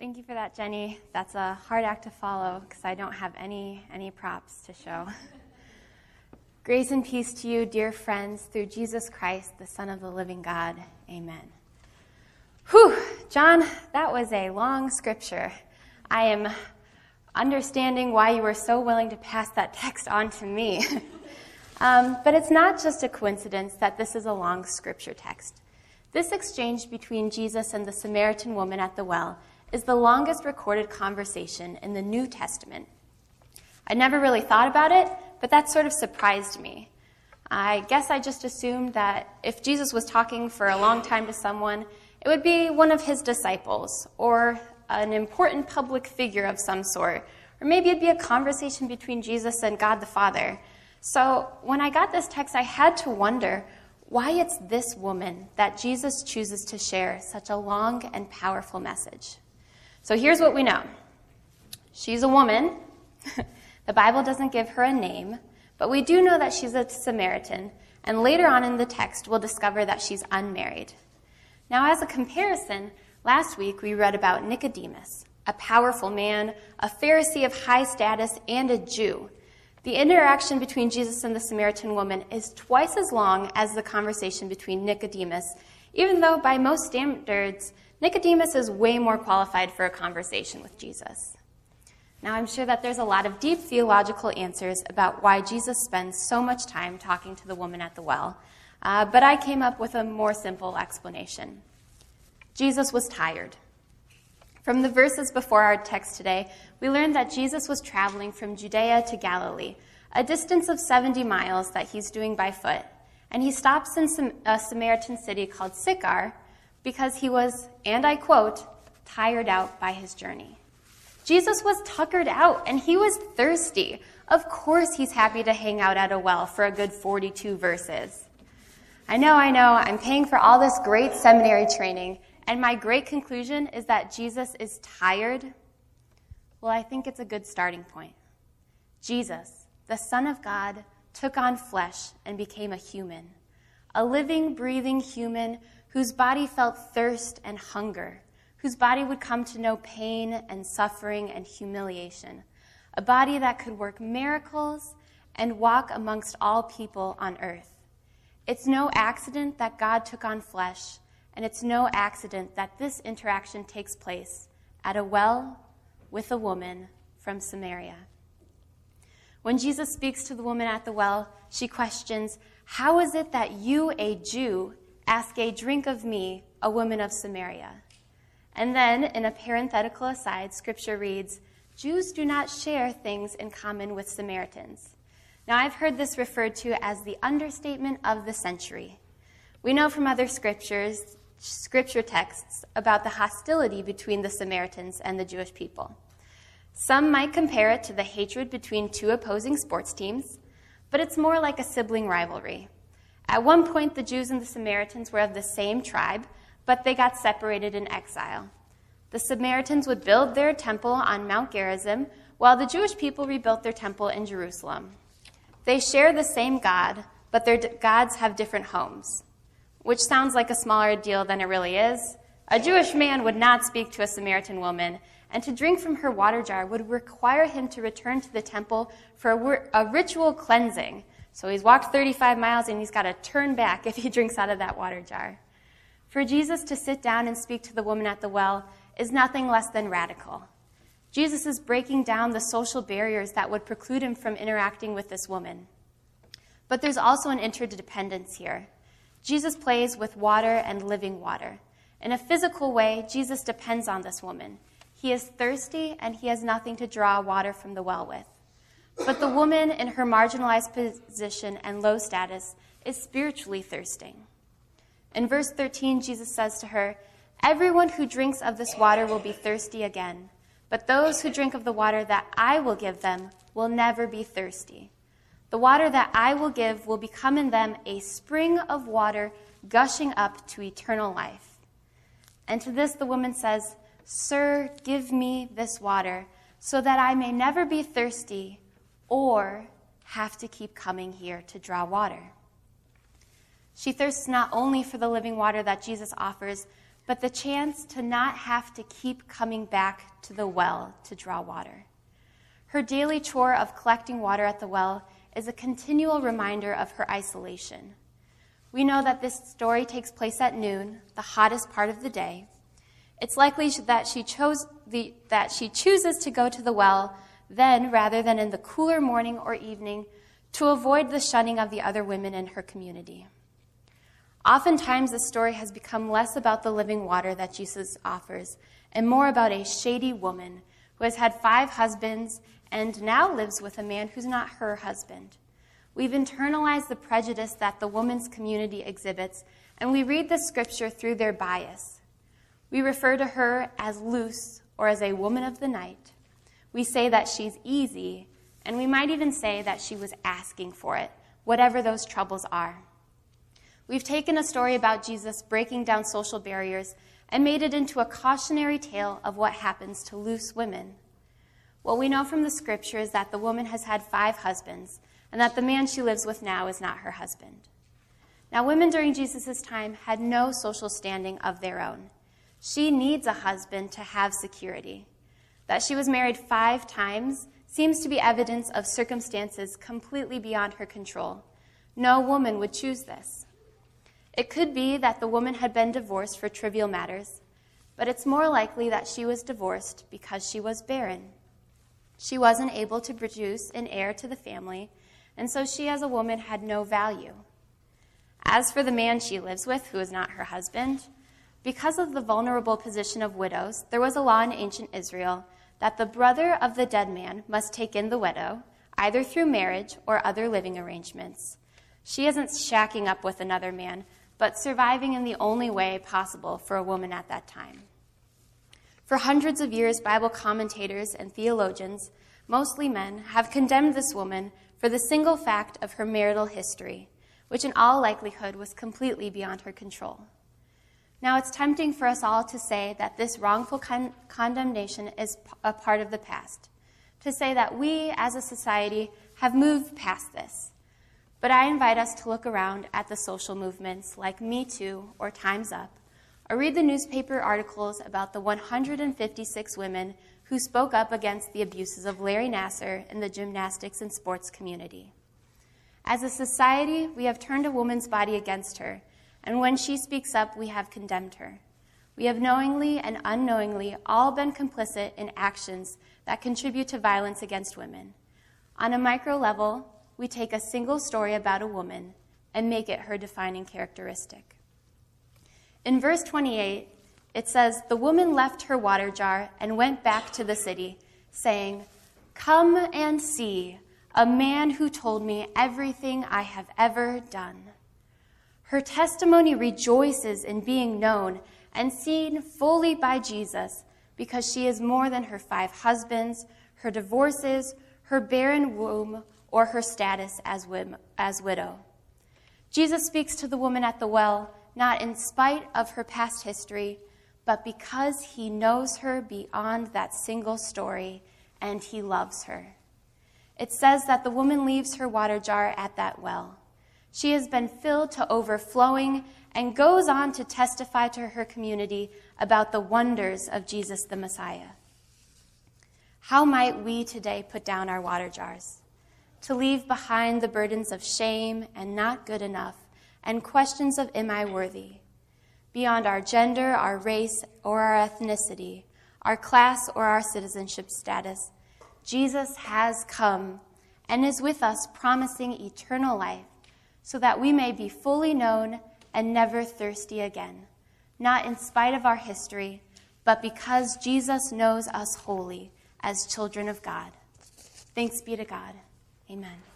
Thank you for that, Jenny. That's a hard act to follow because I don't have any, any props to show. Grace and peace to you, dear friends, through Jesus Christ, the Son of the living God. Amen. Whew, John, that was a long scripture. I am understanding why you were so willing to pass that text on to me. um, but it's not just a coincidence that this is a long scripture text. This exchange between Jesus and the Samaritan woman at the well is the longest recorded conversation in the New Testament. I never really thought about it, but that sort of surprised me. I guess I just assumed that if Jesus was talking for a long time to someone, it would be one of his disciples or an important public figure of some sort, or maybe it'd be a conversation between Jesus and God the Father. So when I got this text, I had to wonder why it's this woman that Jesus chooses to share such a long and powerful message. So here's what we know she's a woman. the Bible doesn't give her a name, but we do know that she's a Samaritan, and later on in the text, we'll discover that she's unmarried. Now, as a comparison, last week we read about Nicodemus, a powerful man, a Pharisee of high status, and a Jew. The interaction between Jesus and the Samaritan woman is twice as long as the conversation between Nicodemus, even though by most standards, Nicodemus is way more qualified for a conversation with Jesus. Now, I'm sure that there's a lot of deep theological answers about why Jesus spends so much time talking to the woman at the well, uh, but I came up with a more simple explanation. Jesus was tired. From the verses before our text today, we learned that Jesus was traveling from Judea to Galilee, a distance of 70 miles that he's doing by foot, and he stops in a Samaritan city called Sychar because he was, and I quote, tired out by his journey. Jesus was tuckered out and he was thirsty. Of course, he's happy to hang out at a well for a good 42 verses. I know, I know, I'm paying for all this great seminary training, and my great conclusion is that Jesus is tired. Well, I think it's a good starting point. Jesus, the Son of God, took on flesh and became a human, a living, breathing human whose body felt thirst and hunger, whose body would come to know pain and suffering and humiliation, a body that could work miracles and walk amongst all people on earth. It's no accident that God took on flesh, and it's no accident that this interaction takes place at a well with a woman from Samaria. When Jesus speaks to the woman at the well, she questions, How is it that you, a Jew, Ask a drink of me, a woman of Samaria. And then, in a parenthetical aside, scripture reads, Jews do not share things in common with Samaritans. Now, I've heard this referred to as the understatement of the century. We know from other scriptures, scripture texts, about the hostility between the Samaritans and the Jewish people. Some might compare it to the hatred between two opposing sports teams, but it's more like a sibling rivalry. At one point, the Jews and the Samaritans were of the same tribe, but they got separated in exile. The Samaritans would build their temple on Mount Gerizim, while the Jewish people rebuilt their temple in Jerusalem. They share the same God, but their gods have different homes, which sounds like a smaller deal than it really is. A Jewish man would not speak to a Samaritan woman, and to drink from her water jar would require him to return to the temple for a, a ritual cleansing, so he's walked 35 miles and he's got to turn back if he drinks out of that water jar. For Jesus to sit down and speak to the woman at the well is nothing less than radical. Jesus is breaking down the social barriers that would preclude him from interacting with this woman. But there's also an interdependence here. Jesus plays with water and living water. In a physical way, Jesus depends on this woman. He is thirsty and he has nothing to draw water from the well with. But the woman, in her marginalized position and low status, is spiritually thirsting. In verse 13, Jesus says to her, Everyone who drinks of this water will be thirsty again, but those who drink of the water that I will give them will never be thirsty. The water that I will give will become in them a spring of water gushing up to eternal life. And to this the woman says, Sir, give me this water, so that I may never be thirsty or have to keep coming here to draw water. She thirsts not only for the living water that Jesus offers, but the chance to not have to keep coming back to the well to draw water. Her daily chore of collecting water at the well is a continual reminder of her isolation. We know that this story takes place at noon, the hottest part of the day. It's likely that she, chose the, that she chooses to go to the well then rather than in the cooler morning or evening to avoid the shunning of the other women in her community. Oftentimes, the story has become less about the living water that Jesus offers and more about a shady woman who has had five husbands and now lives with a man who's not her husband. We've internalized the prejudice that the woman's community exhibits, and we read the scripture through their bias. We refer to her as loose or as a woman of the night. We say that she's easy, and we might even say that she was asking for it, whatever those troubles are. We've taken a story about Jesus breaking down social barriers and made it into a cautionary tale of what happens to loose women. What we know from the scripture is that the woman has had five husbands, and that the man she lives with now is not her husband. Now, women during Jesus' time had no social standing of their own. She needs a husband to have security. That she was married five times seems to be evidence of circumstances completely beyond her control. No woman would choose this. It could be that the woman had been divorced for trivial matters, but it's more likely that she was divorced because she was barren. She wasn't able to produce an heir to the family, and so she as a woman had no value. As for the man she lives with, who is not her husband, because of the vulnerable position of widows, there was a law in ancient Israel that the brother of the dead man must take in the widow, either through marriage or other living arrangements. She isn't shacking up with another man, but surviving in the only way possible for a woman at that time. For hundreds of years, Bible commentators and theologians, mostly men, have condemned this woman for the single fact of her marital history, which in all likelihood was completely beyond her control. Now, it's tempting for us all to say that this wrongful con- condemnation is a part of the past, to say that we as a society have moved past this. But I invite us to look around at the social movements like Me Too or Time's Up or read the newspaper articles about the 156 women who spoke up against the abuses of Larry Nassar in the gymnastics and sports community. As a society, we have turned a woman's body against her, and when she speaks up, we have condemned her. We have knowingly and unknowingly all been complicit in actions that contribute to violence against women. On a micro level, we take a single story about a woman and make it her defining characteristic. In verse 28, it says, The woman left her water jar and went back to the city, saying, Come and see a man who told me everything I have ever done. Her testimony rejoices in being known and seen fully by Jesus because she is more than her five husbands, her divorces, her barren womb, or her status as, as widow. Jesus speaks to the woman at the well not in spite of her past history, but because he knows her beyond that single story and he loves her. It says that the woman leaves her water jar at that well. She has been filled to overflowing and goes on to testify to her community about the wonders of Jesus the Messiah. How might we today put down our water jars? To leave behind the burdens of shame and not good enough and questions of am I worthy? Beyond our gender, our race, or our ethnicity, our class, or our citizenship status, Jesus has come and is with us, promising eternal life, so that we may be fully known and never thirsty again, not in spite of our history, but because Jesus knows us wholly as children of God. Thanks be to God. Amen.